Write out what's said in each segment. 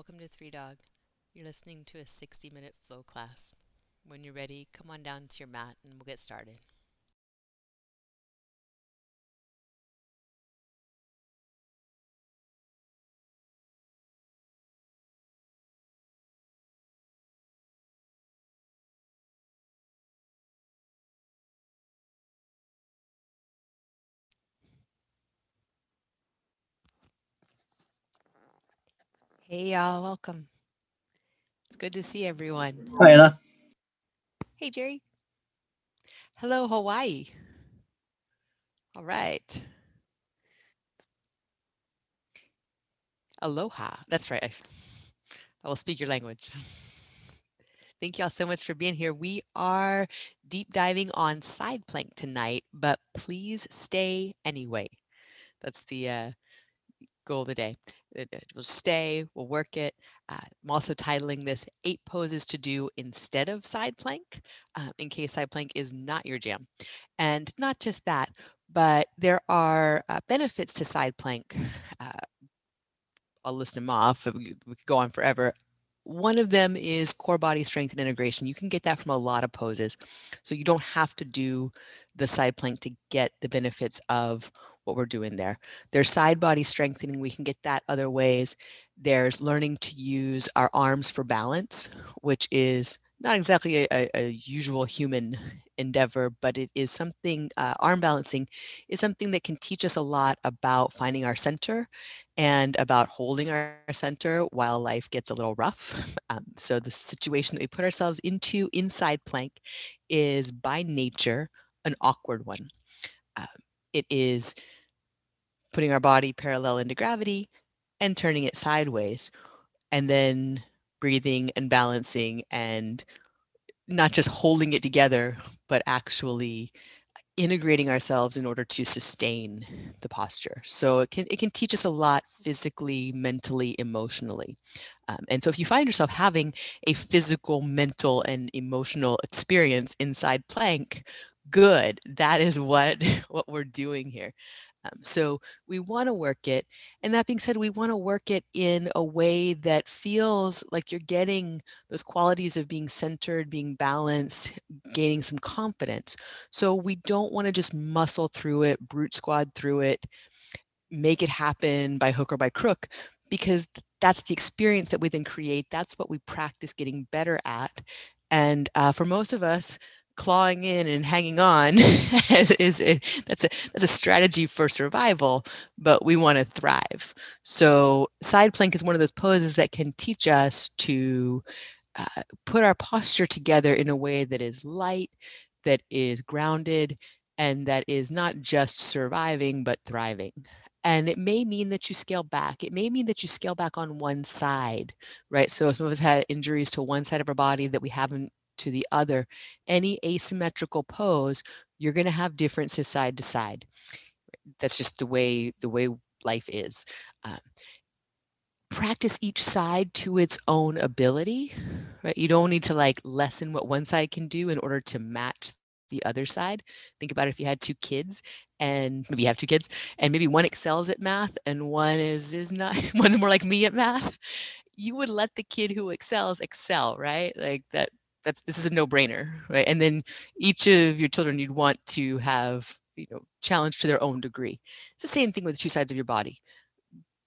welcome to Three Dog. You're listening to a 60 minute flow class. When you're ready, come on down to your mat and we'll get started. Hey, y'all, welcome. It's good to see everyone. Hi, Anna. Hey, Jerry. Hello, Hawaii. All right. Aloha. That's right. I, I will speak your language. Thank y'all so much for being here. We are deep diving on side plank tonight, but please stay anyway. That's the uh, goal of the day. It, it will stay, we'll work it. Uh, I'm also titling this Eight Poses to Do Instead of Side Plank, uh, in case side plank is not your jam. And not just that, but there are uh, benefits to side plank. Uh, I'll list them off, we, we could go on forever. One of them is core body strength and integration. You can get that from a lot of poses. So you don't have to do the side plank to get the benefits of what we're doing there. There's side body strengthening. We can get that other ways. There's learning to use our arms for balance, which is not exactly a, a, usual human endeavor, but it is something, uh, arm balancing is something that can teach us a lot about finding our center and about holding our center while life gets a little rough. Um, so the situation that we put ourselves into inside plank is by nature an awkward one. Uh, it is putting our body parallel into gravity and turning it sideways, and then breathing and balancing and not just holding it together, but actually integrating ourselves in order to sustain the posture. So it can it can teach us a lot physically, mentally, emotionally. Um, and so if you find yourself having a physical, mental, and emotional experience inside plank, good. That is what what we're doing here. Um, so we want to work it. And that being said, we want to work it in a way that feels like you're getting those qualities of being centered, being balanced, gaining some confidence. So we don't want to just muscle through it, brute squad through it, make it happen by hook or by crook, because that's the experience that we then create. That's what we practice getting better at. And uh, for most of us, clawing in and hanging on is, is that's a that's a strategy for survival but we want to thrive. So side plank is one of those poses that can teach us to uh, put our posture together in a way that is light that is grounded and that is not just surviving but thriving. And it may mean that you scale back. It may mean that you scale back on one side right? So some of us had injuries to one side of our body that we haven't to the other, any asymmetrical pose, you're going to have differences side to side. That's just the way the way life is. Um, practice each side to its own ability, right? You don't need to like lessen what one side can do in order to match the other side. Think about if you had two kids and maybe you have two kids and maybe one excels at math and one is is not one's more like me at math. You would let the kid who excels excel, right? Like that that's this is a no-brainer right? And then each of your children you'd want to have you know challenged to their own degree. It's the same thing with two sides of your body.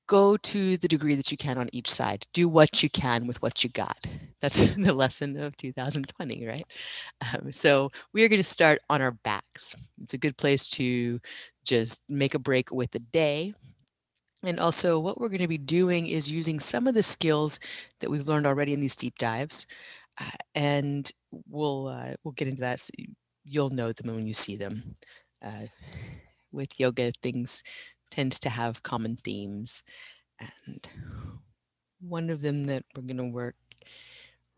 Go to the degree that you can on each side. Do what you can with what you got. That's the lesson of 2020 right? Um, so we are going to start on our backs. It's a good place to just make a break with the day. And also what we're going to be doing is using some of the skills that we've learned already in these deep dives and we'll uh, we'll get into that. So you'll know them when you see them. Uh, with yoga, things tend to have common themes, and one of them that we're going to work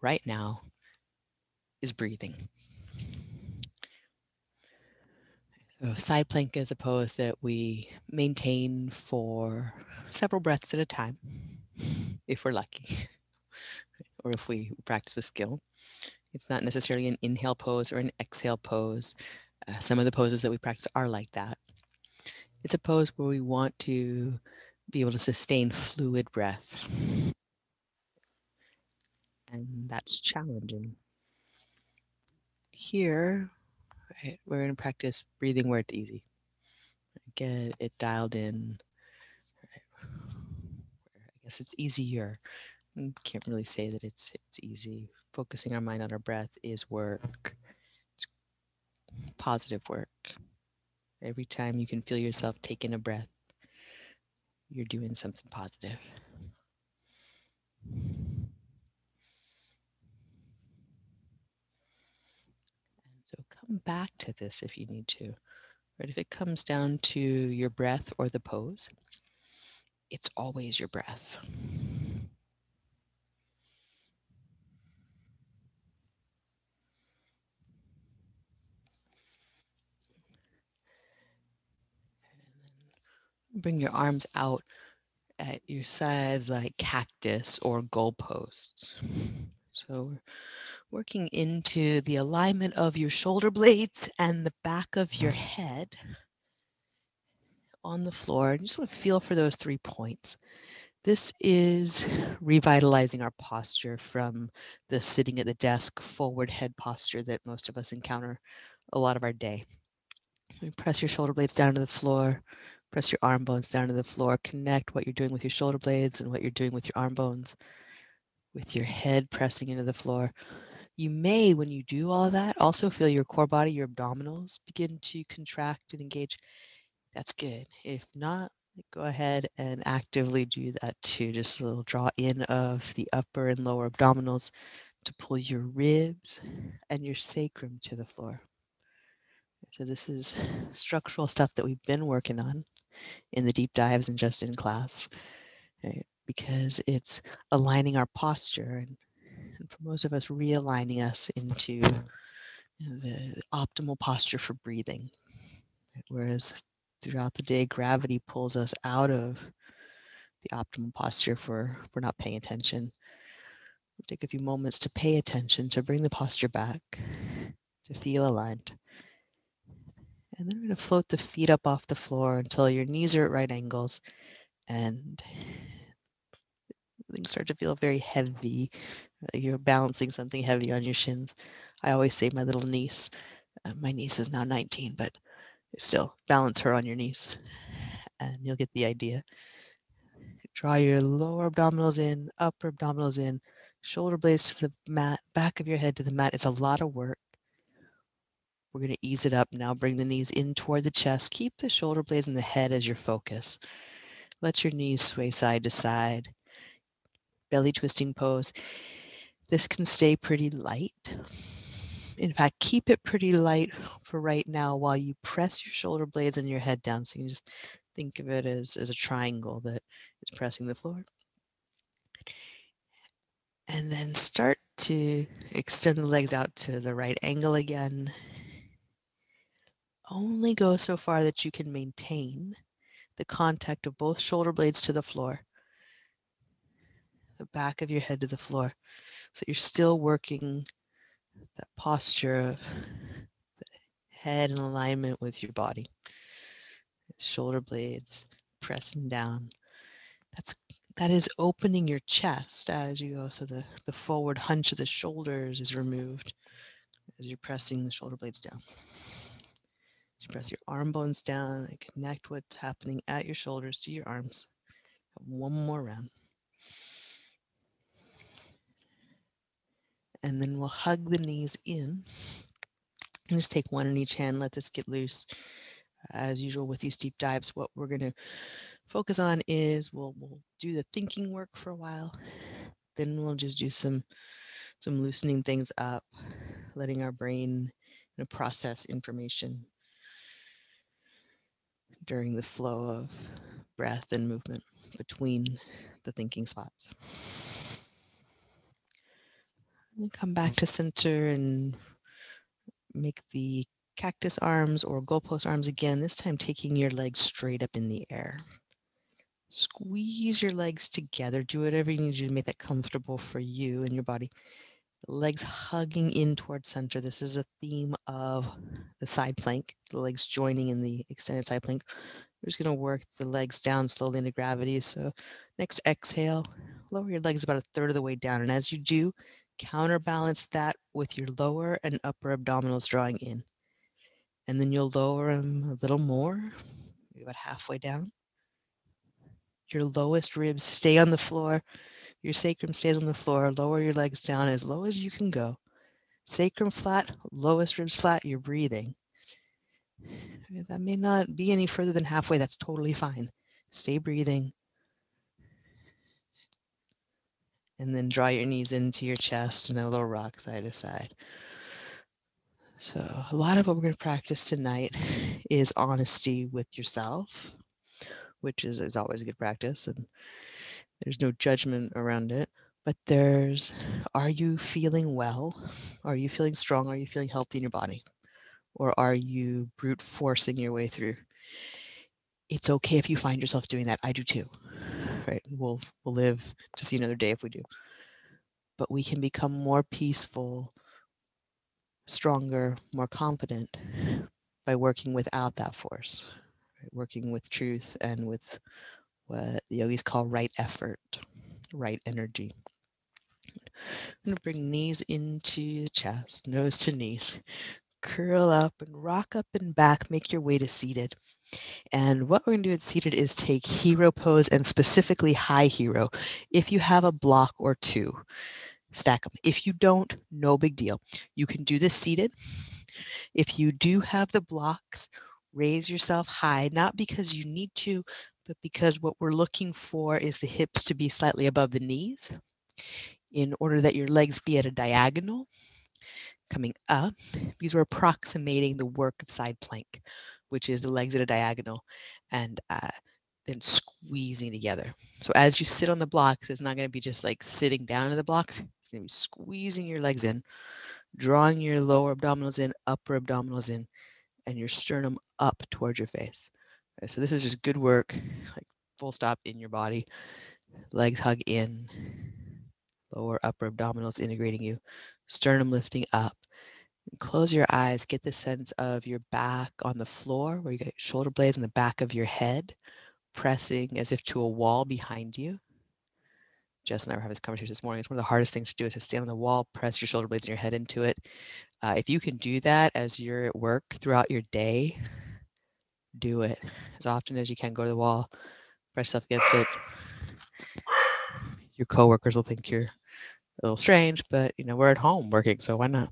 right now is breathing. So side plank is a pose that we maintain for several breaths at a time, if we're lucky or if we practice with skill. It's not necessarily an inhale pose or an exhale pose. Uh, some of the poses that we practice are like that. It's a pose where we want to be able to sustain fluid breath. and that's challenging. Here, right, we're going to practice breathing where it's easy. Get it dialed in. I guess it's easier. Mm, Can't really say that it's it's easy. Focusing our mind on our breath is work. It's positive work. Every time you can feel yourself taking a breath, you're doing something positive. So come back to this if you need to. Right? If it comes down to your breath or the pose, it's always your breath. Bring your arms out at your sides like cactus or goalposts. So we're working into the alignment of your shoulder blades and the back of your head on the floor. I just want to feel for those three points. This is revitalizing our posture from the sitting at the desk forward head posture that most of us encounter a lot of our day. Press your shoulder blades down to the floor, press your arm bones down to the floor, connect what you're doing with your shoulder blades and what you're doing with your arm bones, with your head pressing into the floor. You may, when you do all that, also feel your core body, your abdominals begin to contract and engage. That's good. If not, go ahead and actively do that too. Just a little draw in of the upper and lower abdominals to pull your ribs and your sacrum to the floor. So this is structural stuff that we've been working on in the deep dives and just in class, right? because it's aligning our posture and, and for most of us realigning us into the optimal posture for breathing. Whereas throughout the day, gravity pulls us out of the optimal posture if we're, we're not paying attention. We'll take a few moments to pay attention, to bring the posture back, to feel aligned. And then we're going to float the feet up off the floor until your knees are at right angles and things start to feel very heavy. You're balancing something heavy on your shins. I always say my little niece, uh, my niece is now 19, but still balance her on your knees and you'll get the idea. Draw your lower abdominals in, upper abdominals in, shoulder blades to the mat, back of your head to the mat. It's a lot of work. We're going to ease it up now. Bring the knees in toward the chest. Keep the shoulder blades and the head as your focus. Let your knees sway side to side. Belly twisting pose. This can stay pretty light. In fact, keep it pretty light for right now while you press your shoulder blades and your head down. So you can just think of it as, as a triangle that is pressing the floor. And then start to extend the legs out to the right angle again. Only go so far that you can maintain the contact of both shoulder blades to the floor, the back of your head to the floor. So you're still working that posture of the head in alignment with your body. Shoulder blades pressing down. That's that is opening your chest as you go. So the, the forward hunch of the shoulders is removed as you're pressing the shoulder blades down. You press your arm bones down and connect what's happening at your shoulders to your arms. One more round. And then we'll hug the knees in. And just take one in each hand, let this get loose. As usual with these deep dives, what we're going to focus on is we'll, we'll do the thinking work for a while. Then we'll just do some some loosening things up, letting our brain you know, process information during the flow of breath and movement between the thinking spots. And come back to center and make the cactus arms or goalpost arms again, this time taking your legs straight up in the air. Squeeze your legs together. Do whatever you need to to make that comfortable for you and your body. Legs hugging in towards center. This is a theme of the side plank, the legs joining in the extended side plank. We're just going to work the legs down slowly into gravity. So next exhale, lower your legs about a third of the way down. And as you do, Counterbalance that with your lower and upper abdominals drawing in. And then you'll lower them a little more, about halfway down. Your lowest ribs stay on the floor. Your sacrum stays on the floor. Lower your legs down as low as you can go. Sacrum flat, lowest ribs flat, you're breathing. That may not be any further than halfway. That's totally fine. Stay breathing. And then draw your knees into your chest and a little rock side to side. So, a lot of what we're going to practice tonight is honesty with yourself, which is, is always a good practice. And there's no judgment around it. But there's, are you feeling well? Are you feeling strong? Are you feeling healthy in your body? Or are you brute forcing your way through? It's okay if you find yourself doing that. I do too. Right? We'll we'll live to see another day if we do. But we can become more peaceful, stronger, more confident by working without that force, right? working with truth and with what the yogis call right effort, right energy. I'm going to bring knees into the chest, nose to knees. Curl up and rock up and back. Make your way to seated. And what we're going to do at seated is take hero pose and specifically high hero. If you have a block or two, stack them. If you don't, no big deal. You can do this seated. If you do have the blocks, raise yourself high, not because you need to, but because what we're looking for is the hips to be slightly above the knees in order that your legs be at a diagonal coming up because we're approximating the work of side plank, which is the legs at a diagonal and uh, then squeezing together. So as you sit on the blocks, it's not going to be just like sitting down in the blocks. It's going to be squeezing your legs in, drawing your lower abdominals in, upper abdominals in, and your sternum up towards your face. So this is just good work, like full stop in your body. Legs hug in, lower upper abdominals integrating you, sternum lifting up. Close your eyes, get the sense of your back on the floor where you get shoulder blades in the back of your head, pressing as if to a wall behind you. Jess and I were having this conversation this morning. It's one of the hardest things to do is to stand on the wall, press your shoulder blades and your head into it. Uh, if you can do that as you're at work throughout your day, do it as often as you can. Go to the wall, press yourself against it. Your coworkers will think you're a little strange, but you know, we're at home working, so why not?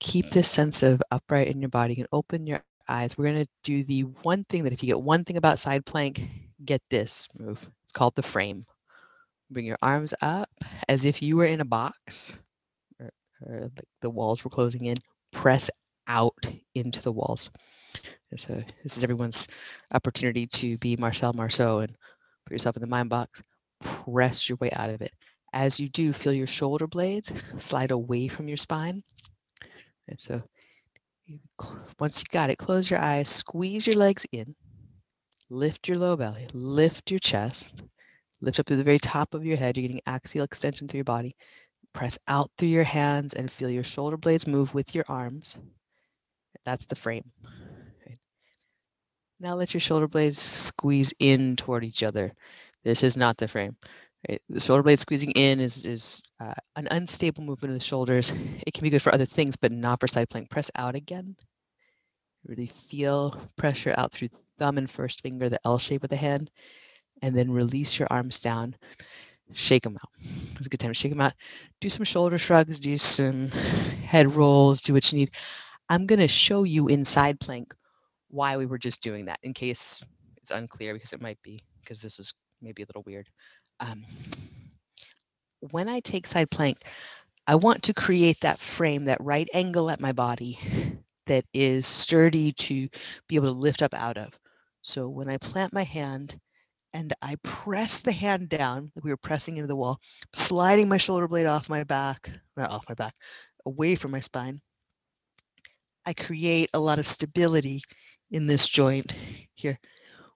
Keep this sense of upright in your body and open your eyes. We're going to do the one thing that if you get one thing about side plank, get this move. It's called the frame. Bring your arms up as if you were in a box or, or like the walls were closing in. Press out into the walls. So this is everyone's opportunity to be Marcel Marceau and put yourself in the mind box. Press your way out of it. As you do, feel your shoulder blades slide away from your spine. And so once you got it, close your eyes, squeeze your legs in, lift your low belly, lift your chest, lift up to the very top of your head. You're getting axial extension through your body. Press out through your hands and feel your shoulder blades move with your arms. That's the frame. Now let your shoulder blades squeeze in toward each other. This is not the frame. Right? The shoulder blade squeezing in is, is uh, an unstable movement of the shoulders. It can be good for other things, but not for side plank. Press out again. Really feel pressure out through thumb and first finger, the L shape of the hand, and then release your arms down. Shake them out. It's a good time to shake them out. Do some shoulder shrugs, do some head rolls, do what you need. I'm going to show you in side plank why we were just doing that in case it's unclear because it might be because this is maybe a little weird um, when I take side plank, I want to create that frame, that right angle at my body that is sturdy to be able to lift up out of. So when I plant my hand and I press the hand down, like we were pressing into the wall, sliding my shoulder blade off my back, not off my back, away from my spine, I create a lot of stability in this joint here.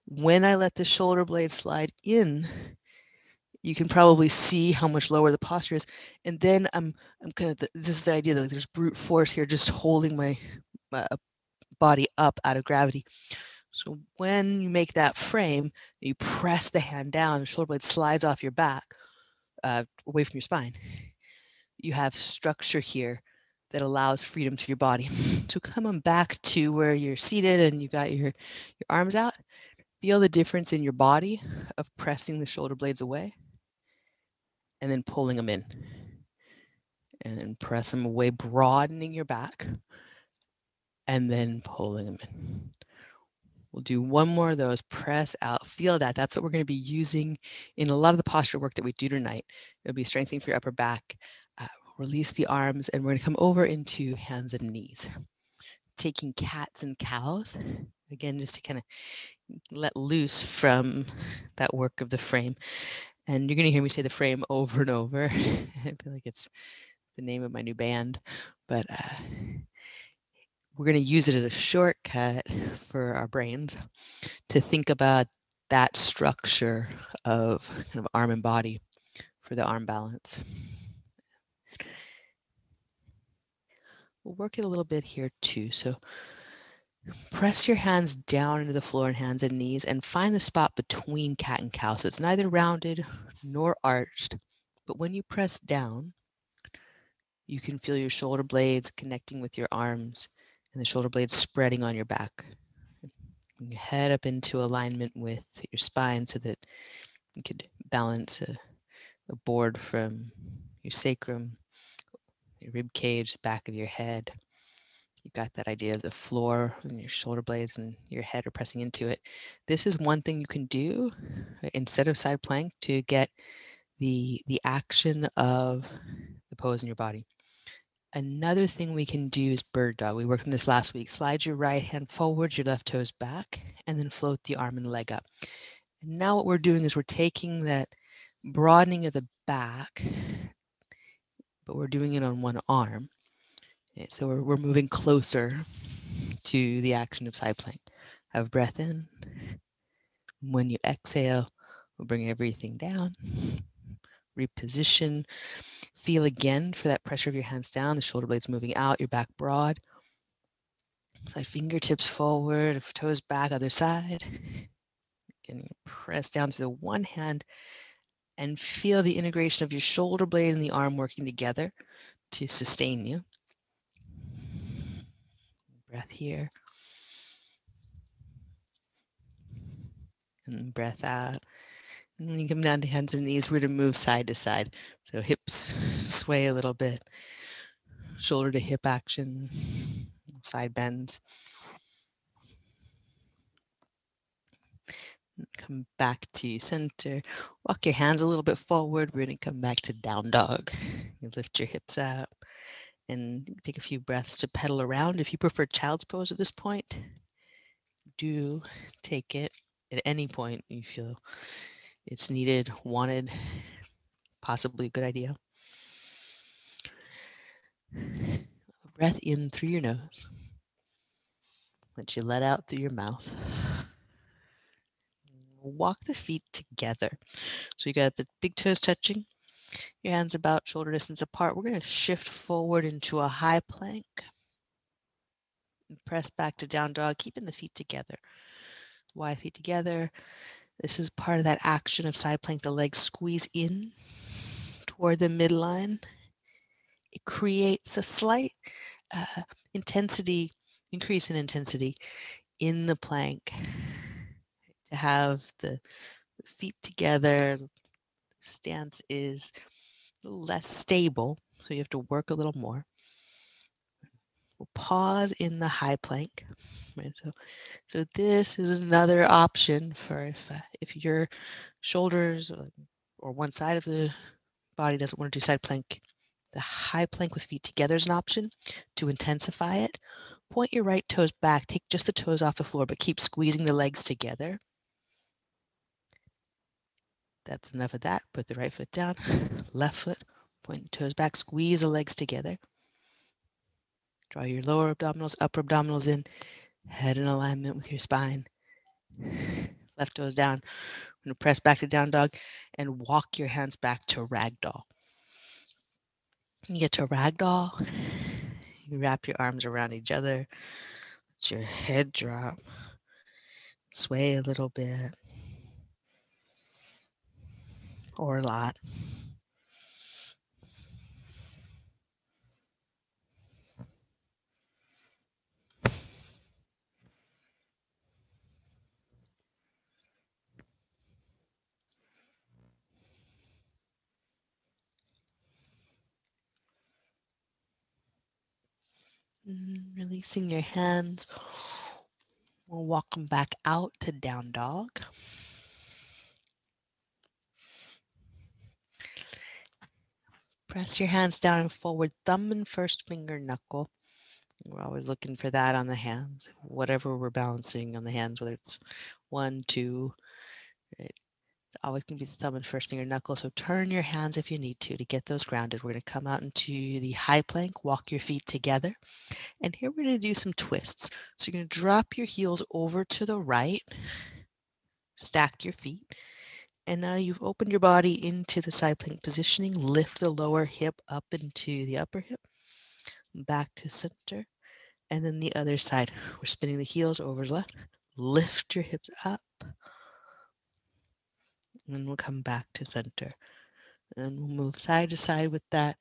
When I let the shoulder blade slide in, you can probably see how much lower the posture is. And then I'm I'm kind of this is the idea that there's brute force here, just holding my, my uh, body up out of gravity. So when you make that frame, you press the hand down, the shoulder blade slides off your back. uh, away from your spine, you have structure here that allows freedom to your body. So come on back to where you're seated and you got your, your arms out. Feel the difference in your body of pressing the shoulder blades away and then pulling them in. And then press them away, broadening your back and then pulling them in. We'll do one more of those, press out, feel that. That's what we're going to be using in a lot of the posture work that we do tonight. It'll be strengthening for your upper back. Release the arms, and we're going to come over into hands and knees. Taking cats and cows, again, just to kind of let loose from that work of the frame. And you're going to hear me say the frame over and over. I feel like it's the name of my new band, but uh, we're going to use it as a shortcut for our brains to think about that structure of kind of arm and body for the arm balance. We'll work it a little bit here too. So press your hands down into the floor and hands and knees and find the spot between cat and cow. So it's neither rounded nor arched, but when you press down, you can feel your shoulder blades connecting with your arms and the shoulder blades spreading on your back. You head up into alignment with your spine so that you could balance a, a board from your sacrum, rib cage, back of your head. You've got that idea of the floor and your shoulder blades and your head are pressing into it. This is one thing you can do uh, instead of side plank to get the the action of the pose in your body. Another thing we can do is bird dog. We worked on this last week. Slide your right hand forward, your left toes back, and then float the arm and leg up. And now what we're doing is we're taking that broadening of the back, but we're doing it on one arm. Okay, so we're, we're moving closer to the action of side plank. Have breath in. When you exhale, we'll bring everything down. Reposition Feel again for that pressure of your hands down, the shoulder blades moving out, your back broad. Fly fingertips forward, toes back, other side. Again, press down through the one hand and feel the integration of your shoulder blade and the arm working together to sustain you. Breath here. And breath out. And when you come down to hands and knees, we're to move side to side. So hips sway a little bit, shoulder to hip action, side bends. Come back to center. Walk your hands a little bit forward. We're going to come back to down dog. You lift your hips up and take a few breaths to pedal around. If you prefer child's pose at this point, do take it at any point you feel it's needed, wanted, possibly a good idea. Breath in through your nose. Let you let out through your mouth. Walk the feet together. So you got the big toes touching, your hands about shoulder distance apart. We're going to shift forward into a high plank. And press back to down dog, keeping the feet together. Wide feet together. This is part of that action of side plank. The legs squeeze in toward the midline. It creates a slight uh, intensity, increase in intensity in the plank to have the feet together. Stance is less stable, so you have to work a little more. We'll pause in the high plank. Right, so, so this is another option for if uh, if your shoulders or, or one side of the body doesn't want to do side plank. The high plank with feet together is an option to intensify it. Point your right toes back, take just the toes off the floor, but keep squeezing the legs together. That's enough of that. Put the right foot down, left foot, point the toes back, squeeze the legs together. Draw your lower abdominals, upper abdominals in, head in alignment with your spine. Left toes down. I'm going to press back to down dog and walk your hands back to ragdoll. You get to ragdoll, you wrap your arms around each other, let your head drop, sway a little bit, or a lot. Mm, releasing your hands. We'll walk them back out to down dog. Press your hands down and forward, thumb and first finger knuckle. We're always looking for that on the hands, whatever we're balancing on the hands, whether it's one, two, right? It's always going to be the thumb and first finger knuckle. So turn your hands if you need to to get those grounded. We're going to come out into the high plank, walk your feet together. And here we're going to do some twists. So you're going to drop your heels over to the right, stack your feet. And now you've opened your body into the side plank positioning. Lift the lower hip up into the upper hip, back to center. And then the other side, we're spinning the heels over to left. Lift your hips up. And then we'll come back to center. And we'll move side to side with that.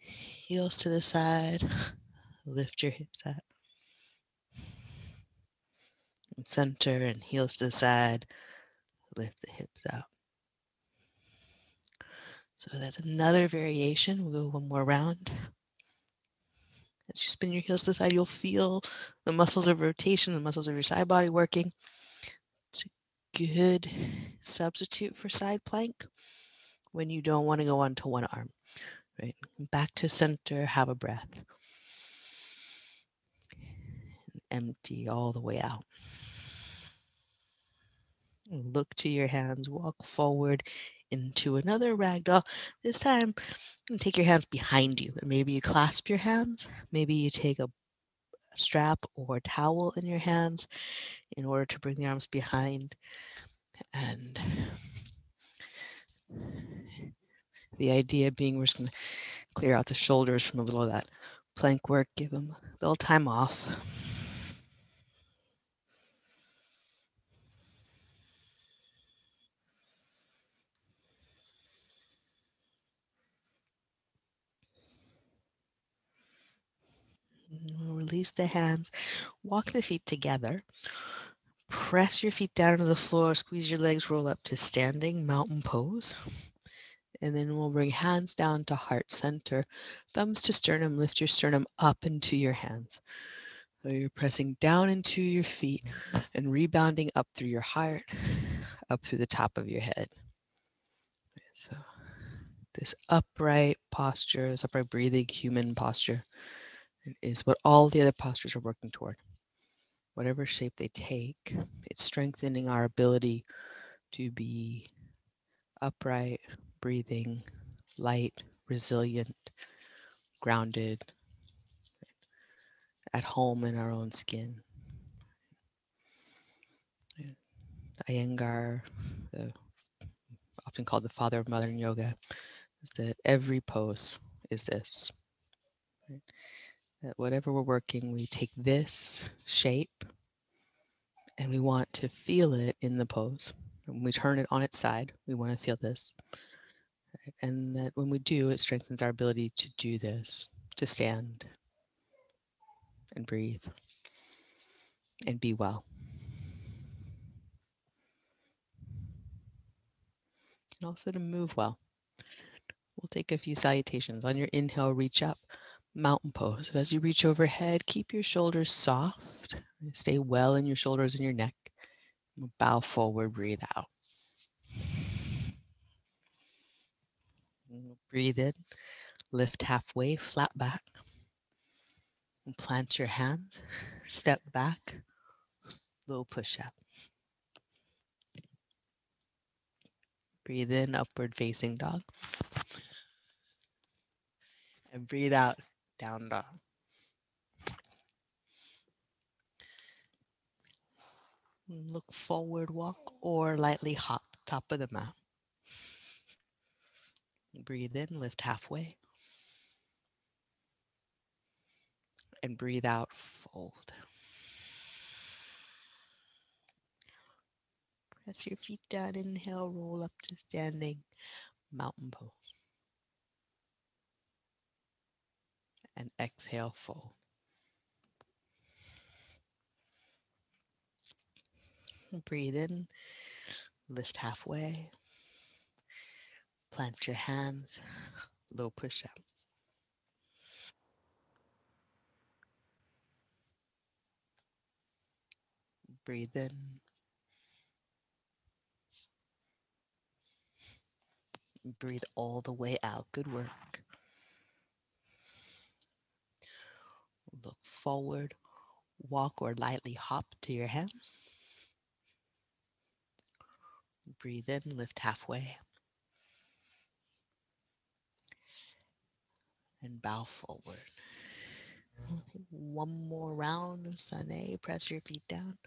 Heels to the side. Lift your hips up. And center and heels to the side. Lift the hips out. So that's another variation. We'll go one more round. As you spin your heels to the side, you'll feel the muscles of rotation, the muscles of your side body working. It's a good substitute for side plank when you don't want to go onto one arm. Right? Back to center, have a breath. Empty all the way out. Look to your hands, walk forward into another ragdoll. This time, take your hands behind you and maybe you clasp your hands. Maybe you take a strap or towel in your hands in order to bring the arms behind. And the idea being we're just going to clear out the shoulders from a little of that plank work, give them a little time off. Release the hands, walk the feet together. Press your feet down to the floor, squeeze your legs, roll up to standing mountain pose. And then we'll bring hands down to heart center, thumbs to sternum, lift your sternum up into your hands. So you're pressing down into your feet and rebounding up through your heart, up through the top of your head. So this upright posture, this upright breathing human posture is what all the other postures are working toward. Whatever shape they take, it's strengthening our ability to be upright, breathing, light, resilient, grounded, at home in our own skin. Iyengar, often called the father of modern yoga, is that every pose is this. That whatever we're working, we take this shape and we want to feel it in the pose. When we turn it on its side, we want to feel this. And that when we do, it strengthens our ability to do this, to stand and breathe and be well. And also to move well. We'll take a few salutations. On your inhale, reach up, mountain pose. So as you reach overhead, keep your shoulders soft. Stay well in your shoulders and your neck. Bow forward, breathe out. Breathe in, lift halfway, flat back. And plant your hands, step back, low push up. Breathe in, upward facing dog. And breathe out, down dog. Look forward, walk, or lightly hop, top of the mat. Breathe in, lift halfway. And breathe out, fold. Press your feet down, inhale, roll up to standing, mountain pose. and exhale, fold. Breathe in, lift halfway, plant your hands, low push up. Breathe in. Breathe all the way out. Good work. Look forward, walk or lightly hop to your hands. Breathe in, lift halfway. And bow forward. One more round of Sane. Press your feet down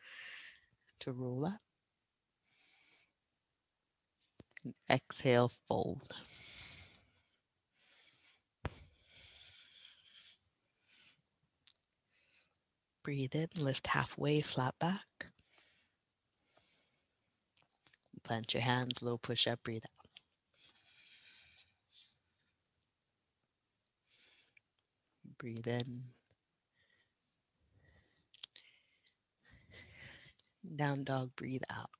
to roll up. And exhale, fold. Breathe in, lift halfway, flat back. Plant your hands, low push up, breathe out. Breathe in. Down dog, breathe out.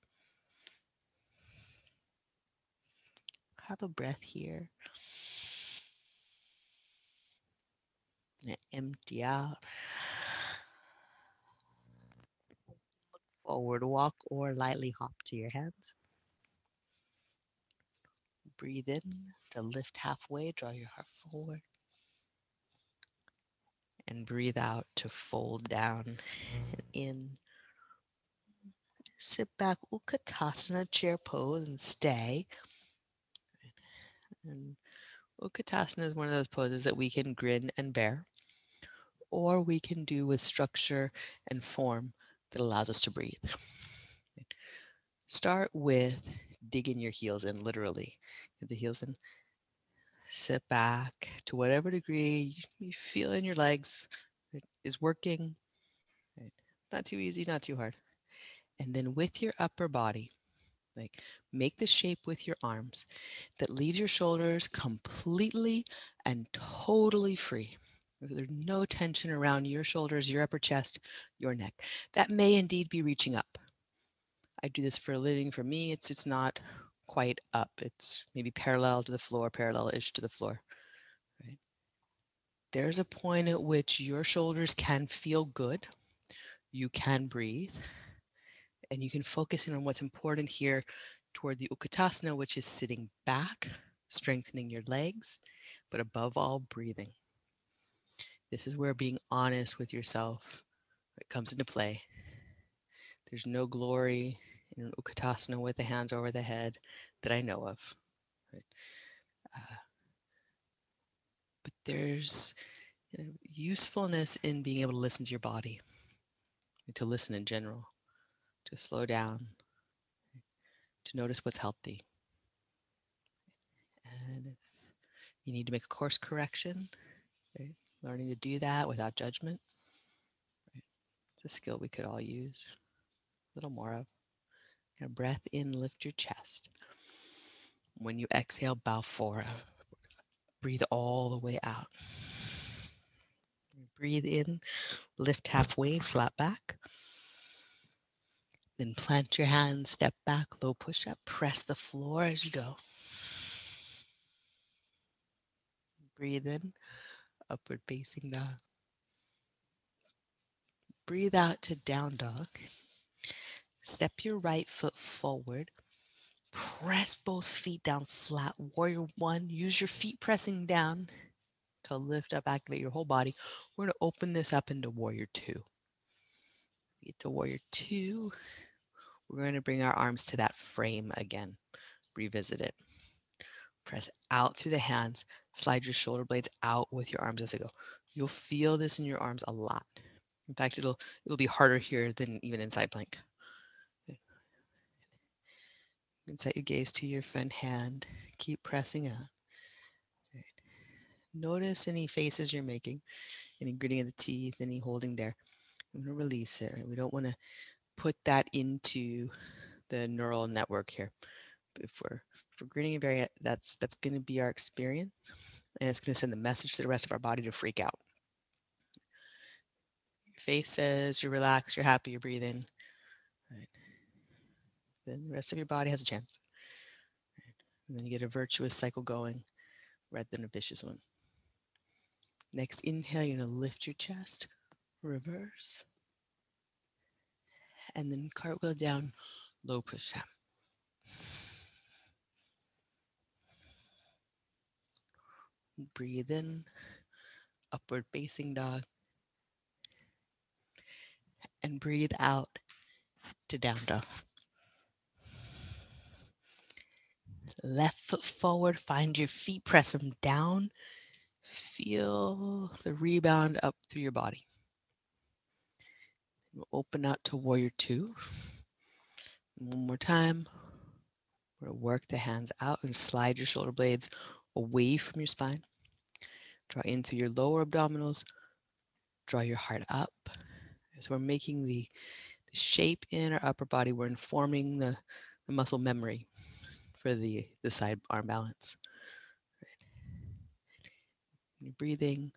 Have a breath here. And empty out. Forward walk or lightly hop to your hands. Breathe in to lift halfway, draw your heart forward. And breathe out to fold down and in. Sit back, Utkatasana chair pose and stay. And Utkatasana is one of those poses that we can grin and bear, or we can do with structure and form that allows us to breathe. Start with digging your heels in, literally. Get the heels in. Sit back to whatever degree you feel in your legs is working. Not too easy, not too hard. And then with your upper body, like make the shape with your arms that leaves your shoulders completely and totally free. There's no tension around your shoulders, your upper chest, your neck. That may indeed be reaching up. I do this for a living. For me, it's it's not quite up. It's maybe parallel to the floor, parallel-ish to the floor. Right? There's a point at which your shoulders can feel good. You can breathe. And you can focus in on what's important here toward the Utkatasana, which is sitting back, strengthening your legs, but above all, breathing. This is where being honest with yourself comes into play. There's no glory in an Utkatasana with the hands over the head that I know of. Right? Uh, but there's you know, usefulness in being able to listen to your body, to listen in general, to slow down, to notice what's healthy. And if you need to make a course correction, right? Learning to do that without judgment. Right? It's a skill we could all use a little more of. Of breath in, lift your chest. When you exhale, bow forward. Breathe all the way out. Breathe in, lift halfway, flat back. Then plant your hands, step back, low push up, press the floor as you go. Breathe in, upward facing dog. Breathe out to down dog. Step your right foot forward. Press both feet down flat. Warrior one, use your feet pressing down to lift up, activate your whole body. We're going to open this up into warrior two. Get to warrior two. We're going to bring our arms to that frame again. Revisit it. Press out through the hands. Slide your shoulder blades out with your arms as they go. You'll feel this in your arms a lot. In fact, it'll it'll be harder here than even in side plank. You can set your gaze to your front hand. Keep pressing out. Notice any faces you're making, any gritting of the teeth, any holding there. I'm going to release it. Right? We don't want to put that into the neural network here if we're if we're grinning very that's that's going to be our experience and it's going to send the message to the rest of our body to freak out. Your face says you're relaxed you're happy you're breathing. Right. Then the rest of your body has a chance. Right. and then you get a virtuous cycle going rather than a vicious one. Next inhale you're going to lift your chest reverse. And then cartwheel down, low push up. Breathe in, upward facing dog. And breathe out to down dog. Left foot forward, find your feet, press them down. Feel the rebound up through your body. We'll Open out to warrior two. One more time. We're gonna work the hands out and slide your shoulder blades away from your spine. Draw into your lower abdominals. Draw your heart up. So we're making the, the shape in our upper body. We're informing the, the muscle memory for the, the side arm balance. You're breathing,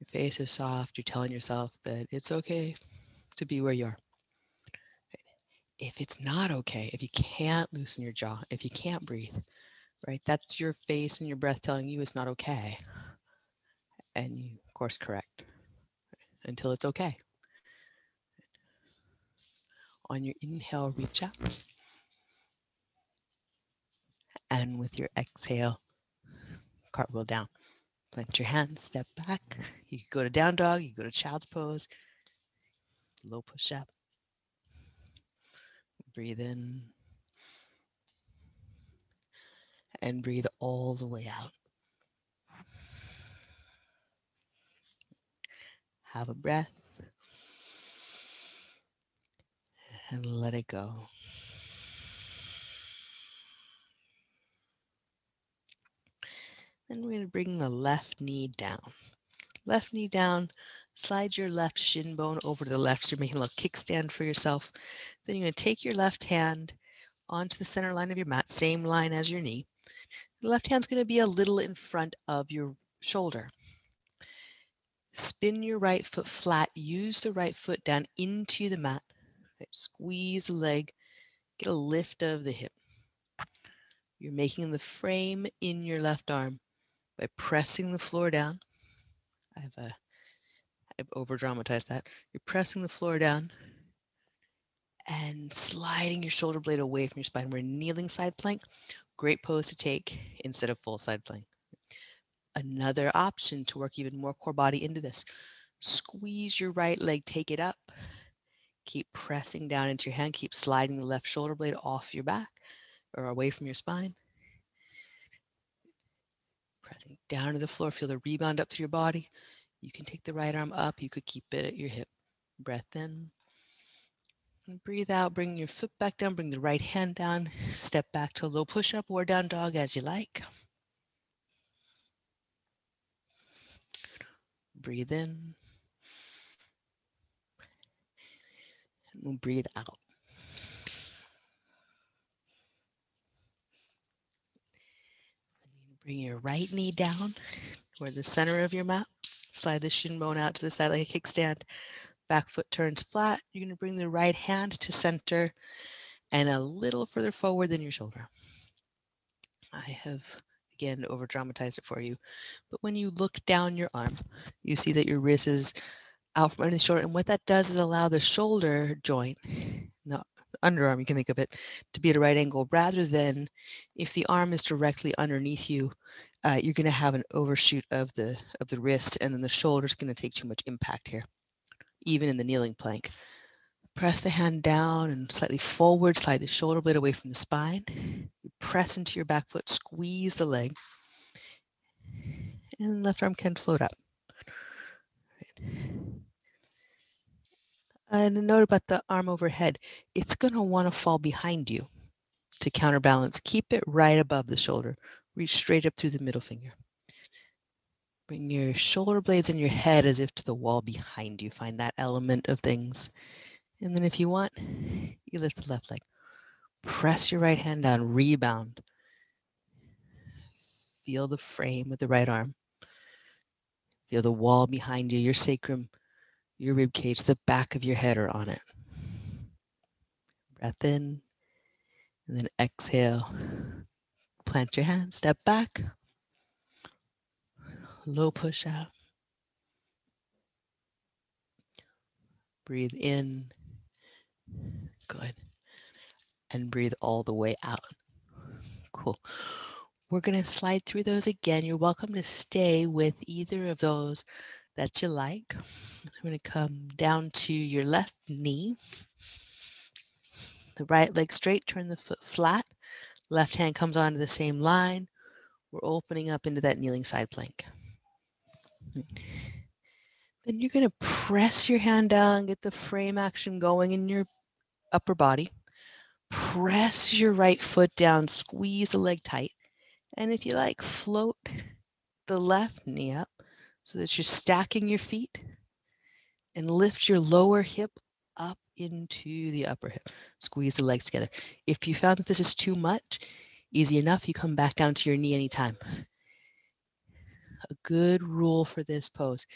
your face is soft, you're telling yourself that it's okay to be where you are. If it's not okay, if you can't loosen your jaw, if you can't breathe, right, that's your face and your breath telling you it's not okay. And you of course correct until it's okay. On your inhale, reach up. And with your exhale, cartwheel down. Plant your hands, step back. You go to down dog, you go to child's pose, low push up. Breathe in and breathe all the way out. Have a breath and let it go. Then we're going to bring the left knee down. Left knee down, slide your left shin bone over to the left. So you're making a little kickstand for yourself. Then you're going to take your left hand onto the center line of your mat, same line as your knee. The left hand's going to be a little in front of your shoulder. Spin your right foot flat. Use the right foot down into the mat. Right, squeeze the leg. Get a lift of the hip. You're making the frame in your left arm by pressing the floor down. I've, uh, I've over dramatized that. You're pressing the floor down and sliding your shoulder blade away from your spine. We're kneeling side plank. Great pose to take instead of full side plank. Another option to work even more core body into this. Squeeze your right leg, take it up. Keep pressing down into your hand. Keep sliding the left shoulder blade off your back or away from your spine. Pressing down to the floor. Feel the rebound up through your body. You can take the right arm up. You could keep it at your hip. Breath in. And breathe out. Bring your foot back down. Bring the right hand down. Step back to low push up or down dog as you like. Breathe in. And we'll breathe out. Bring your right knee down toward the center of your mat. Slide the shin bone out to the side like a kickstand. Back foot turns flat. You're going to bring the right hand to center and a little further forward than your shoulder. I have again over dramatized it for you. But when you look down your arm, you see that your wrist is out from under the shoulder. And what that does is allow the shoulder joint, the underarm, you can think of it, to be at a right angle rather than if the arm is directly underneath you, uh, you're going to have an overshoot of the of the wrist and then the shoulder is going to take too much impact here, even in the kneeling plank. Press the hand down and slightly forward, slide the shoulder blade away from the spine. You press into your back foot, squeeze the leg, and left arm can float up. And a note about the arm overhead, it's going to want to fall behind you to counterbalance. Keep it right above the shoulder. Reach straight up through the middle finger. Bring your shoulder blades and your head as if to the wall behind you. Find that element of things. And then if you want, you lift the left leg. Press your right hand down, rebound. Feel the frame with the right arm. Feel the wall behind you, your sacrum your rib cage, the back of your head are on it. Breath in and then exhale. Plant your hand, step back. Low push out. Breathe in Good. And breathe all the way out. Cool. We're going to slide through those again. You're welcome to stay with either of those that you like. So we're going to come down to your left knee. The right leg straight, turn the foot flat. Left hand comes onto the same line. We're opening up into that kneeling side plank. Then you're going to press your hand down, get the frame action going in your upper body. Press your right foot down, squeeze the leg tight. And if you like, float the left knee up so that you're stacking your feet and lift your lower hip up into the upper hip. Squeeze the legs together. If you found that this is too much, easy enough, you come back down to your knee anytime. A good rule for this pose.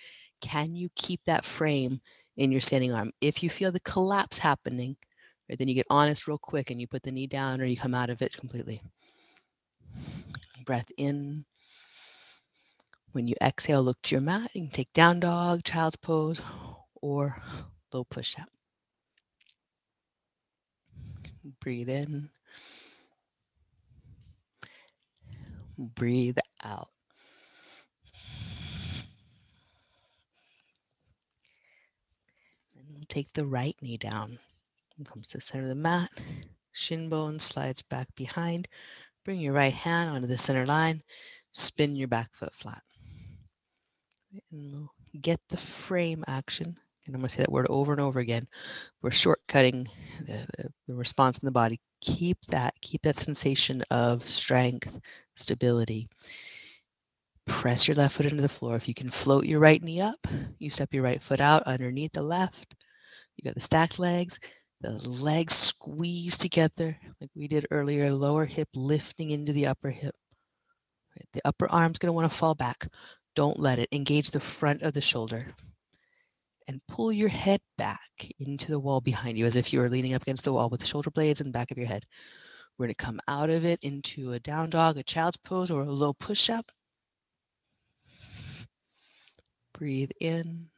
Can you keep that frame in your standing arm? If you feel the collapse happening, right, then you get honest real quick and you put the knee down or you come out of it completely. Breath in. When you exhale, look to your mat. You can take down dog, child's pose, or low push up. Breathe in. Breathe out. Take the right knee down. Comes to the center of the mat. Shin bone slides back behind. Bring your right hand onto the center line. Spin your back foot flat. And we'll get the frame action. And I'm going to say that word over and over again. We're shortcutting the, the, the response in the body. Keep that, keep that sensation of strength, stability. Press your left foot into the floor. If you can float your right knee up, you step your right foot out underneath the left. You got the stacked legs, the legs squeeze together like we did earlier, lower hip lifting into the upper hip. The upper arm's going to want to fall back. Don't let it. Engage the front of the shoulder and pull your head back into the wall behind you as if you were leaning up against the wall with the shoulder blades the back of your head. We're going to come out of it into a down dog, a child's pose, or a low push up. Breathe in.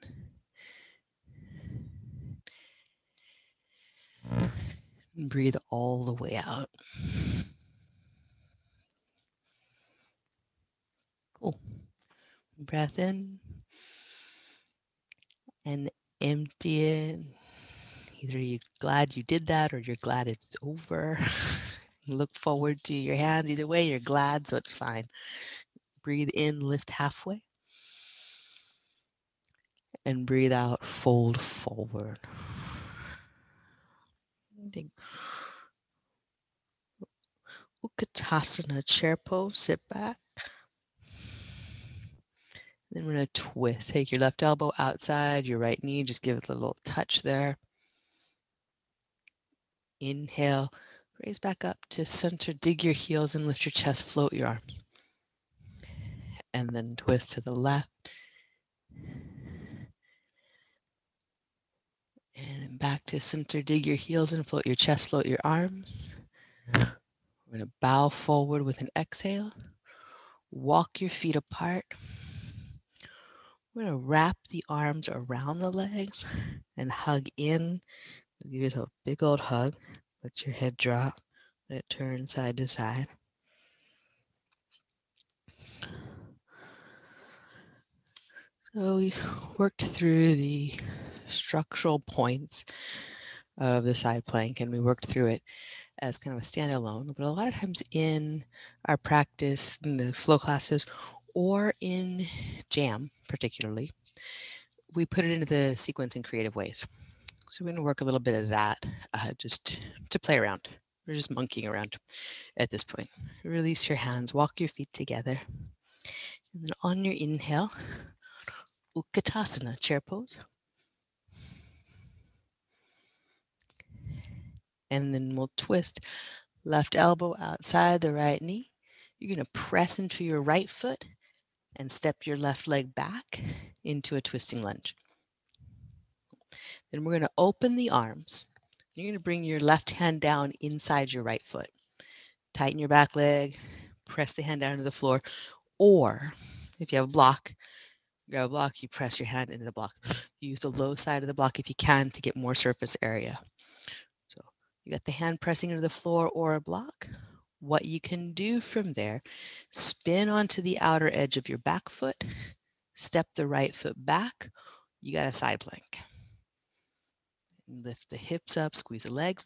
Breathe all the way out. Cool. Breath in and empty it. Either you're glad you did that or you're glad it's over. Look forward to your hands. Either way, you're glad, so it's fine. Breathe in, lift halfway. And breathe out, fold forward. Utkatasana, chair pose, sit back. Then we're going to twist. Take your left elbow outside, your right knee, just give it a little touch there. Inhale, raise back up to center, dig your heels and lift your chest, float your arms. And then twist to the left. And back to center, dig your heels and float your chest, float your arms. We're going to bow forward with an exhale. Walk your feet apart. We're going to wrap the arms around the legs and hug in. Give yourself a big old hug. Let your head drop. Let it turn side to side. So we worked through the structural points of the side plank and we worked through it as kind of a standalone. But a lot of times in our practice, in the flow classes, or in jam particularly, we put it into the sequence in creative ways. So we're going to work a little bit of that uh, just to play around. We're just monkeying around at this point. Release your hands, walk your feet together. And then on your inhale, Utkatasana, chair pose. And then we'll twist left elbow outside the right knee. You're going to press into your right foot and step your left leg back into a twisting lunge. Then we're going to open the arms. You're going to bring your left hand down inside your right foot. Tighten your back leg, press the hand down to the floor. Or if you have a block, grab a block, you press your hand into the block. Use the low side of the block if you can to get more surface area. You got the hand pressing into the floor or a block. What you can do from there, spin onto the outer edge of your back foot, step the right foot back, you got a side plank. Lift the hips up, squeeze the legs,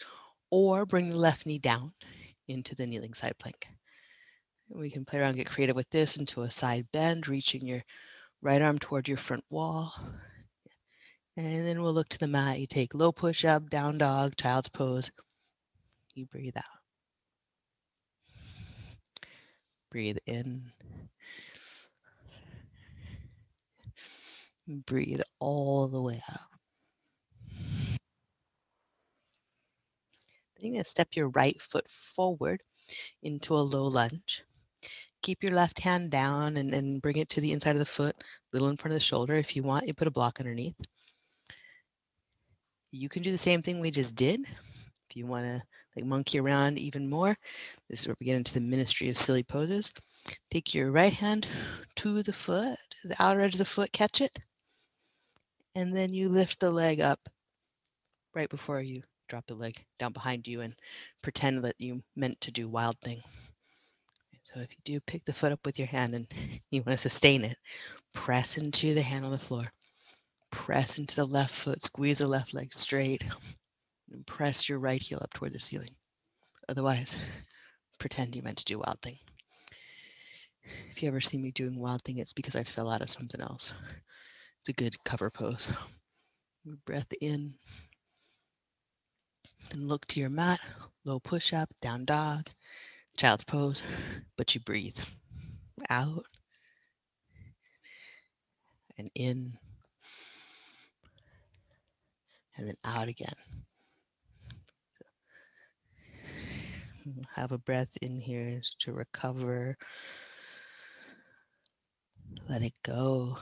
or bring the left knee down into the kneeling side plank. We can play around, get creative with this into a side bend, reaching your right arm toward your front wall. And then we'll look to the mat. You take low push up, down dog, child's pose. You breathe out. Breathe in. Breathe all the way out. Then you're going to step your right foot forward into a low lunge. Keep your left hand down and, and bring it to the inside of the foot, a little in front of the shoulder. If you want, you put a block underneath. You can do the same thing we just did. If you want to like monkey around even more, this is where we get into the ministry of silly poses. Take your right hand to the foot, the outer edge of the foot, catch it. And then you lift the leg up right before you drop the leg down behind you and pretend that you meant to do wild thing. So if you do pick the foot up with your hand and you want to sustain it, press into the hand on the floor. Press into the left foot, squeeze the left leg straight, and press your right heel up toward the ceiling. Otherwise, pretend you meant to do wild thing. If you ever see me doing wild thing, it's because I fell out of something else. It's a good cover pose. Breath in, then look to your mat, low push up, down dog, child's pose, but you breathe out and in and then out again. Have a breath in here to recover. Let it go.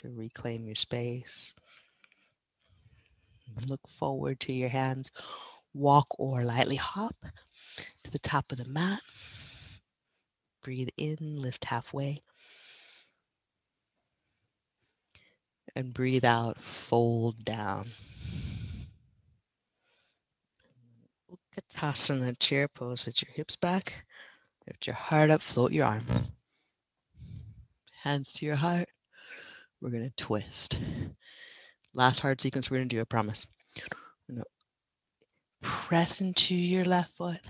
To reclaim your space. Look forward to your hands. Walk or lightly hop to the top of the mat. Breathe in, lift halfway. And breathe out, fold down. Utkatasana chair pose. Set your hips back. Lift your heart up, float your arms. Hands to your heart. We're going to twist. Last hard sequence we're going to do, I promise. Press into your left foot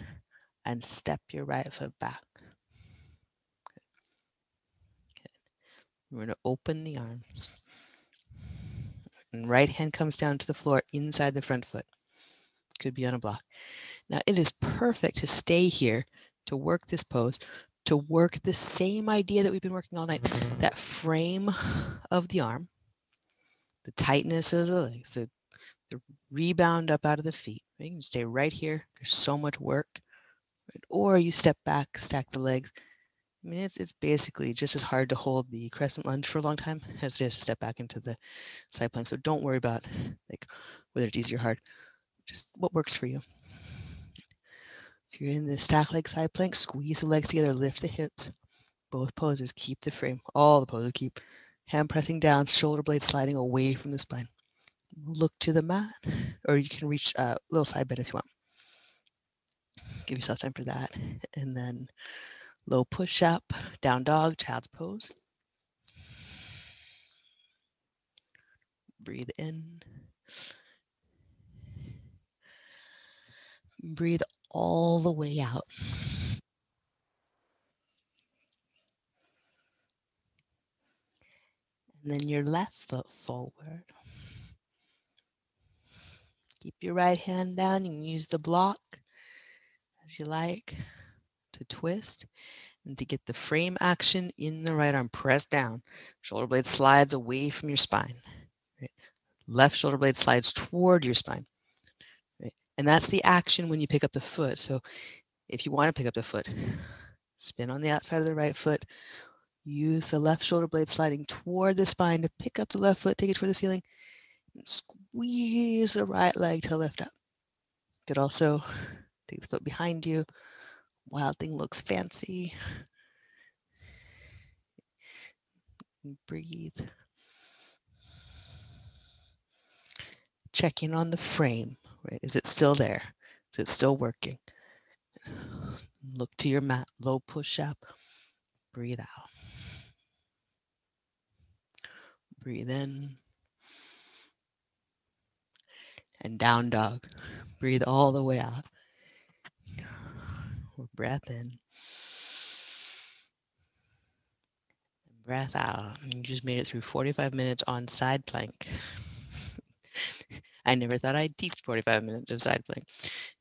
and step your right foot back. We're going to open the arms. And right hand comes down to the floor inside the front foot. Could be on a block. Now it is perfect to stay here to work this pose, to work the same idea that we've been working all night, that frame of the arm the tightness of the legs, the, the rebound up out of the feet. You can stay right here. There's so much work. Or you step back, stack the legs. I mean, it's, it's basically just as hard to hold the crescent lunge for a long time as it is to step back into the side plank. So don't worry about like whether it's easy or hard. Just what works for you. If you're in the stack leg side plank, squeeze the legs together, lift the hips. Both poses, keep the frame. All the poses, keep hand pressing down, shoulder blades sliding away from the spine. Look to the mat, or you can reach a little side bend if you want. Give yourself time for that. And then low push up, down dog, child's pose. Breathe in. Breathe all the way out. And then your left foot forward. Keep your right hand down. You can use the block as you like to twist and to get the frame action in the right arm. Press down. Shoulder blade slides away from your spine. Right? Left shoulder blade slides toward your spine. Right? And that's the action when you pick up the foot. So if you want to pick up the foot, spin on the outside of the right foot, Use the left shoulder blade sliding toward the spine to pick up the left foot, take it toward the ceiling. Squeeze the right leg to lift up. You could also take the foot behind you. Wild thing looks fancy. Breathe. Checking on the frame, right? Is it still there? Is it still working? Look to your mat, low push up, breathe out. Breathe in. And down dog. Breathe all the way out. Breath in. Breath out. You just made it through 45 minutes on side plank. I never thought I'd teach 45 minutes of side plank.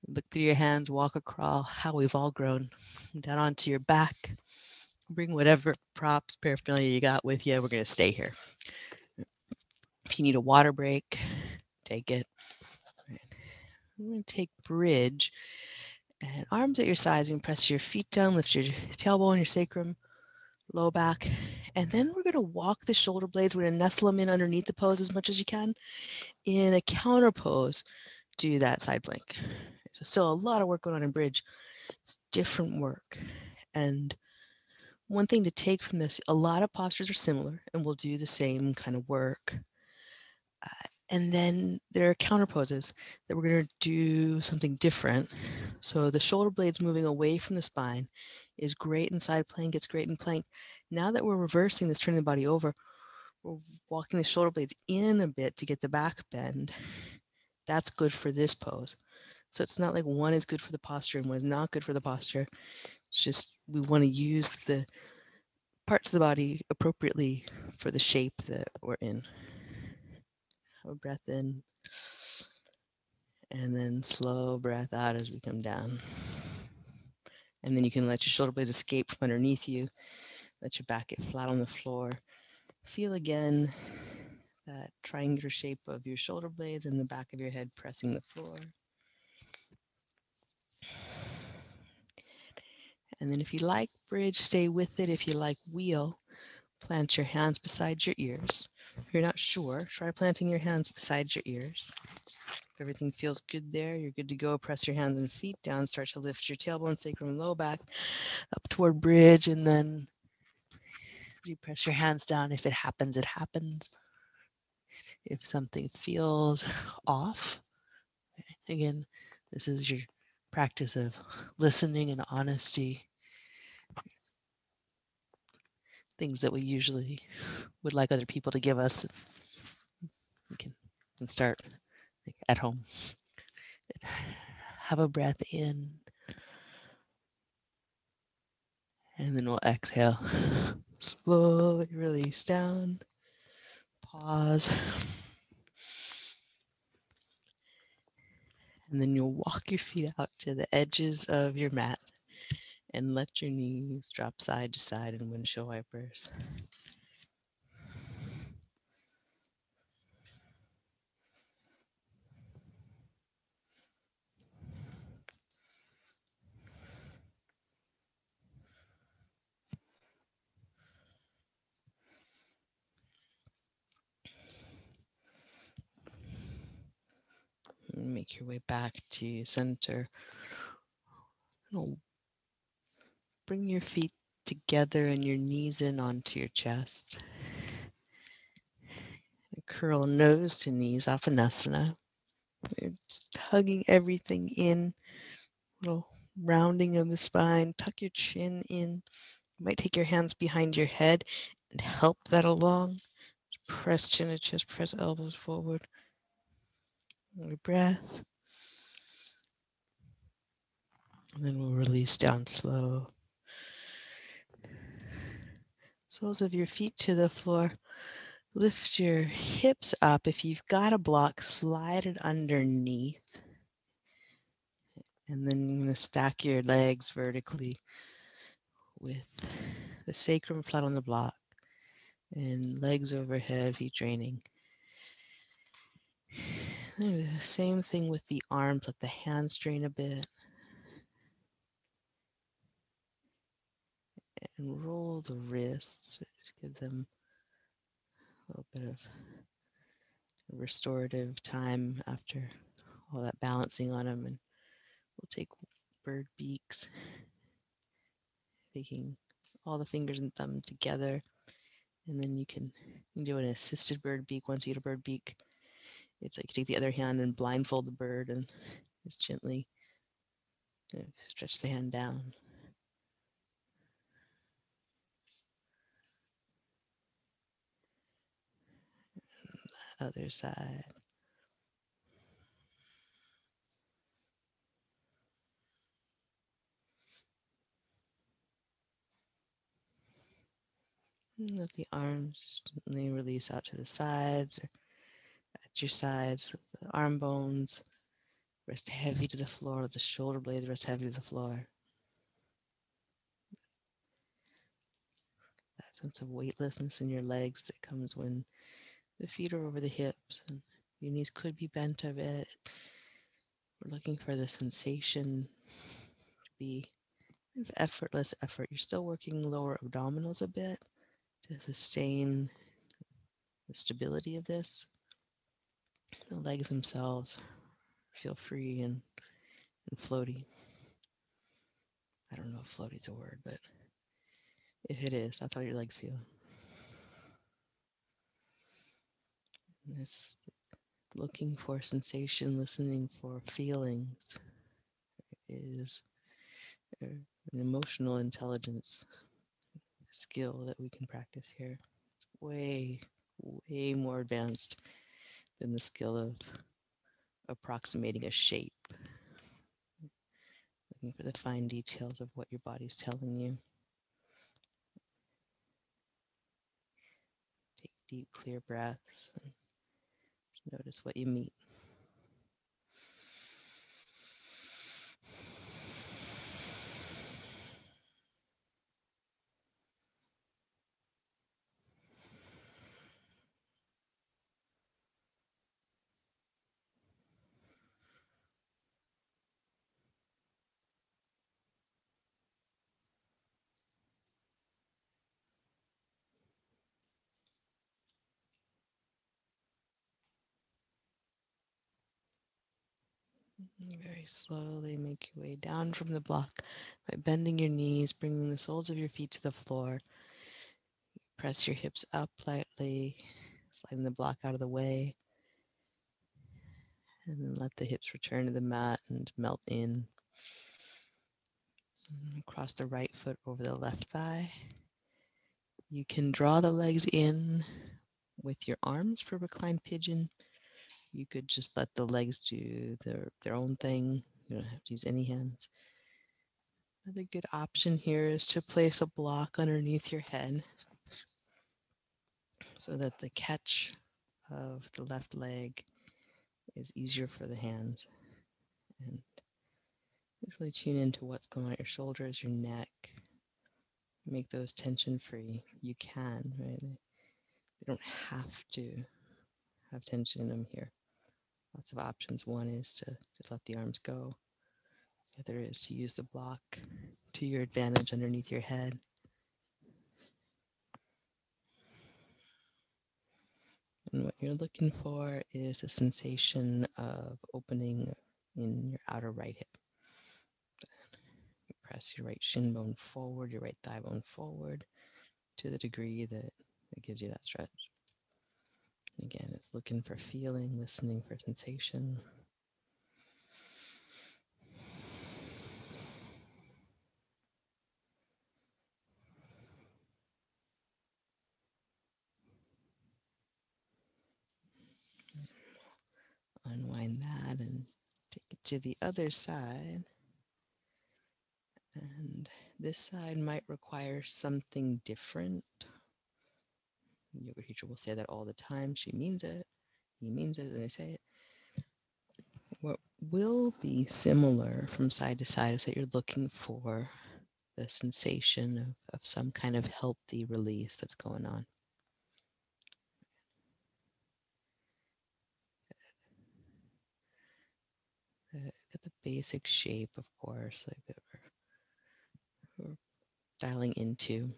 Look through your hands, walk a crawl, how we've all grown. Down onto your back. Bring whatever props, paraphernalia you got with you. We're going to stay here. If you need a water break, take it. I'm going to take bridge and arms at your sides. You can press your feet down, lift your tailbone, your sacrum, low back. And then we're going to walk the shoulder blades. We're going to nestle them in underneath the pose as much as you can. In a counter pose, do that side plank. So still a lot of work going on in bridge. It's different work. And one thing to take from this, a lot of postures are similar and we'll do the same kind of work. Uh, and then there are counter poses that we're going to do something different. So the shoulder blades moving away from the spine is great in side plank, it's great in plank. Now that we're reversing this, turning the body over, we're walking the shoulder blades in a bit to get the back bend. That's good for this pose. So it's not like one is good for the posture and one is not good for the posture. It's just we want to use the parts of the body appropriately for the shape that we're in a breath in. And then slow breath out as we come down. And then you can let your shoulder blades escape from underneath you. Let your back get flat on the floor. Feel again that triangular shape of your shoulder blades and the back of your head pressing the floor. And then if you like bridge, stay with it. If you like wheel, plant your hands beside your ears. If you're not sure, try planting your hands beside your ears. If everything feels good there, you're good to go. Press your hands and feet down. Start to lift your tailbone, sacrum, low back up toward bridge. And then you press your hands down. If it happens, it happens. If something feels off, again, this is your practice of listening and honesty things that we usually would like other people to give us. We can, can start at home. Have a breath in. And then we'll exhale. Slowly release down. Pause. And then you'll walk your feet out to the edges of your mat and let your knees drop side to side in windshield wipers. Make your way back to center bring your feet together and your knees in onto your chest. And curl nose to knees, Apanasana. just hugging everything in, little rounding of the spine. Tuck your chin in. You might take your hands behind your head and help that along. Press chin to chest, press elbows forward. Your breath. And then we'll release down slow. Soles of your feet to the floor. Lift your hips up. If you've got a block, slide it underneath. And then you're going to stack your legs vertically with the sacrum flat on the block and legs overhead, feet draining. Same thing with the arms, let the hands drain a bit. And roll the wrists. Just give them a little bit of restorative time after all that balancing on them. And we'll take bird beaks, taking all the fingers and thumb together. And then you can, you can do an assisted bird beak once you get a bird beak. It's like you take the other hand and blindfold the bird and just gently stretch the hand down. Other side. let the arms gently release out to the sides or at your sides, the arm bones rest heavy to the floor, the shoulder blades rest heavy to the floor. That sense of weightlessness in your legs that comes when the feet are over the hips and your knees could be bent a bit. We're looking for the sensation to be effortless effort. You're still working lower abdominals a bit to sustain the stability of this. The legs themselves feel free and, and floaty. I don't know if floaty is a word, but if it is, that's how your legs feel. This looking for sensation, listening for feelings is uh, an emotional intelligence skill that we can practice here. It's way, way more advanced than the skill of approximating a shape. Looking for the fine details of what your body's telling you. Take deep, clear breaths and notice what you meet. Very slowly make your way down from the block by bending your knees, bringing the soles of your feet to the floor. Press your hips up lightly, sliding the block out of the way. And then let the hips return to the mat and melt in. Cross the right foot over the left thigh. You can draw the legs in with your arms for reclined pigeon you could just let the legs do their, their own thing. You don't have to use any hands. Another good option here is to place a block underneath your head so that the catch of the left leg is easier for the hands. And really tune into what's going on at your shoulders, your neck. Make those tension free. You can, right? They don't have to have tension in them here lots of options. One is to just let the arms go. The other is to use the block to your advantage underneath your head. And what you're looking for is a sensation of opening in your outer right hip. Press your right shin bone forward, your right thigh bone forward to the degree that it gives you that stretch. Again, it's looking for feeling, listening for sensation. Unwind that and take it to the other side. And this side might require something different yoga teacher will say that all the time. She means it. He means it, and they say it. What will be similar from side to side is that you're looking for the sensation of, of some kind of healthy release that's going on. The basic shape, of course, like that we're, we're dialing into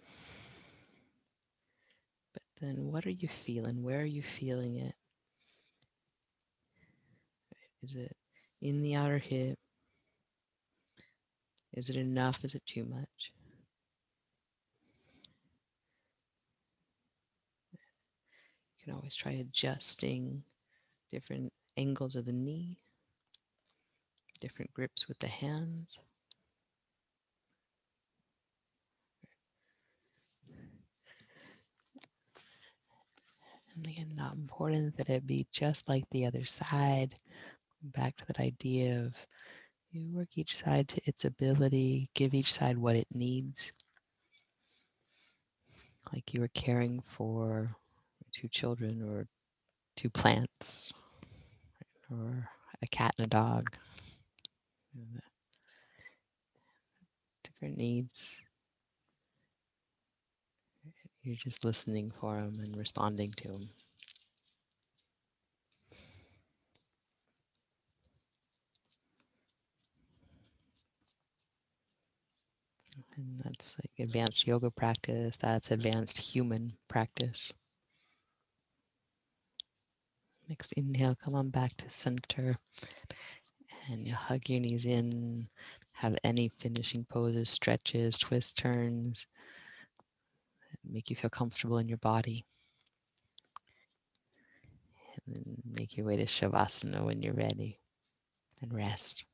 then what are you feeling? Where are you feeling it? Is it in the outer hip? Is it enough? Is it too much? You can always try adjusting different angles of the knee, different grips with the hands. And again, not important that it be just like the other side. Back to that idea of you work each side to its ability, give each side what it needs. Like you are caring for two children or two plants or a cat and a dog. Different needs. You're just listening for them and responding to them. And that's like advanced yoga practice, that's advanced human practice. Next inhale, come on back to center. And you hug your knees in, have any finishing poses, stretches, twists, turns, make you feel comfortable in your body. And then make your way to Shavasana when you're ready and rest.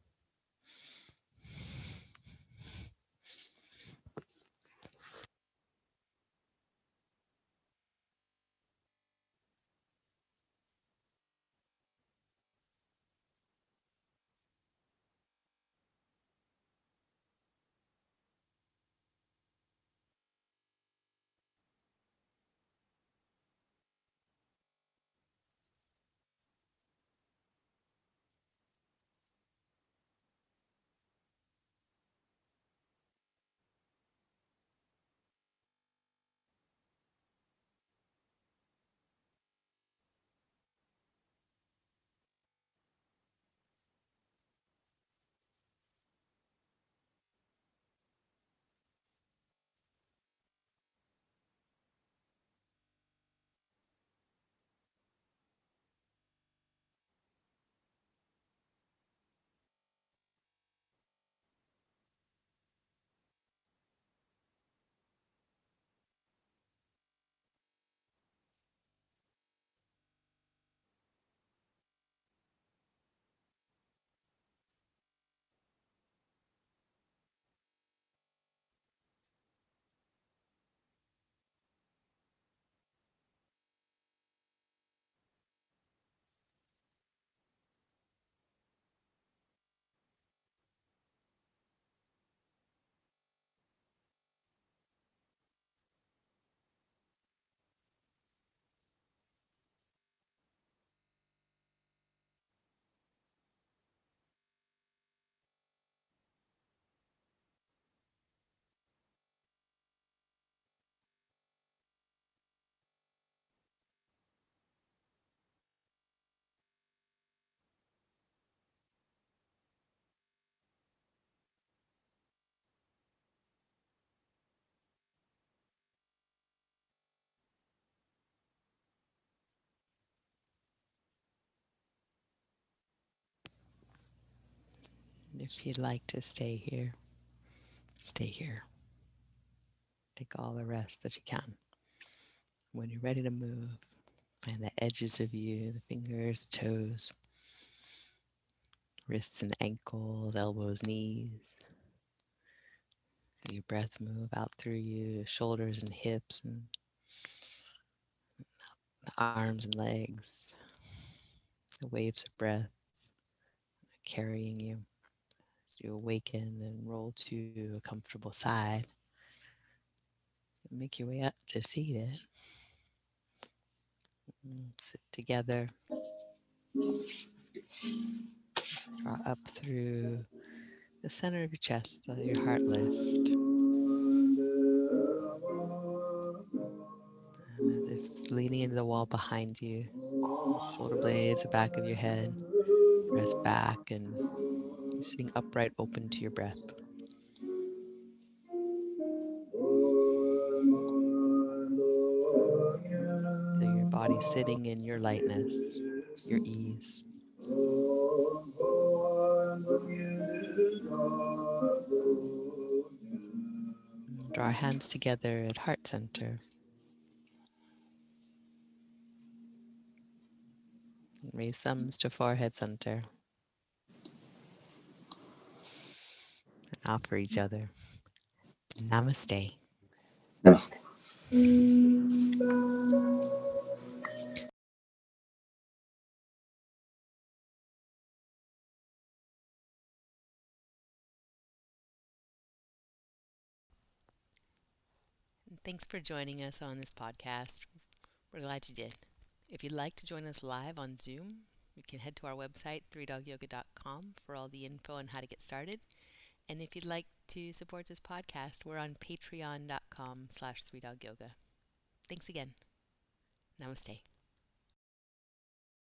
If you'd like to stay here, stay here. Take all the rest that you can. When you're ready to move, find the edges of you, the fingers, toes, wrists and ankles, elbows, knees. Feel your breath move out through you, shoulders and hips, and the arms and legs. The waves of breath carrying you you awaken and roll to a comfortable side. Make your way up to seated. Sit together. Draw up through the center of your chest, let your heart lift. And as if leaning into the wall behind you, shoulder blades, the back of your head, rest back and sitting upright, open to your breath. Your body sitting in your lightness, your ease. Draw our hands together at heart center. Raise thumbs to forehead center. Offer each other. Namaste. Namaste. Thanks for joining us on this podcast. We're glad you did. If you'd like to join us live on Zoom, you can head to our website, 3dogyoga.com, for all the info on how to get started. And if you'd like to support this podcast, we're on patreon.com slash 3dogyoga. Thanks again. Namaste.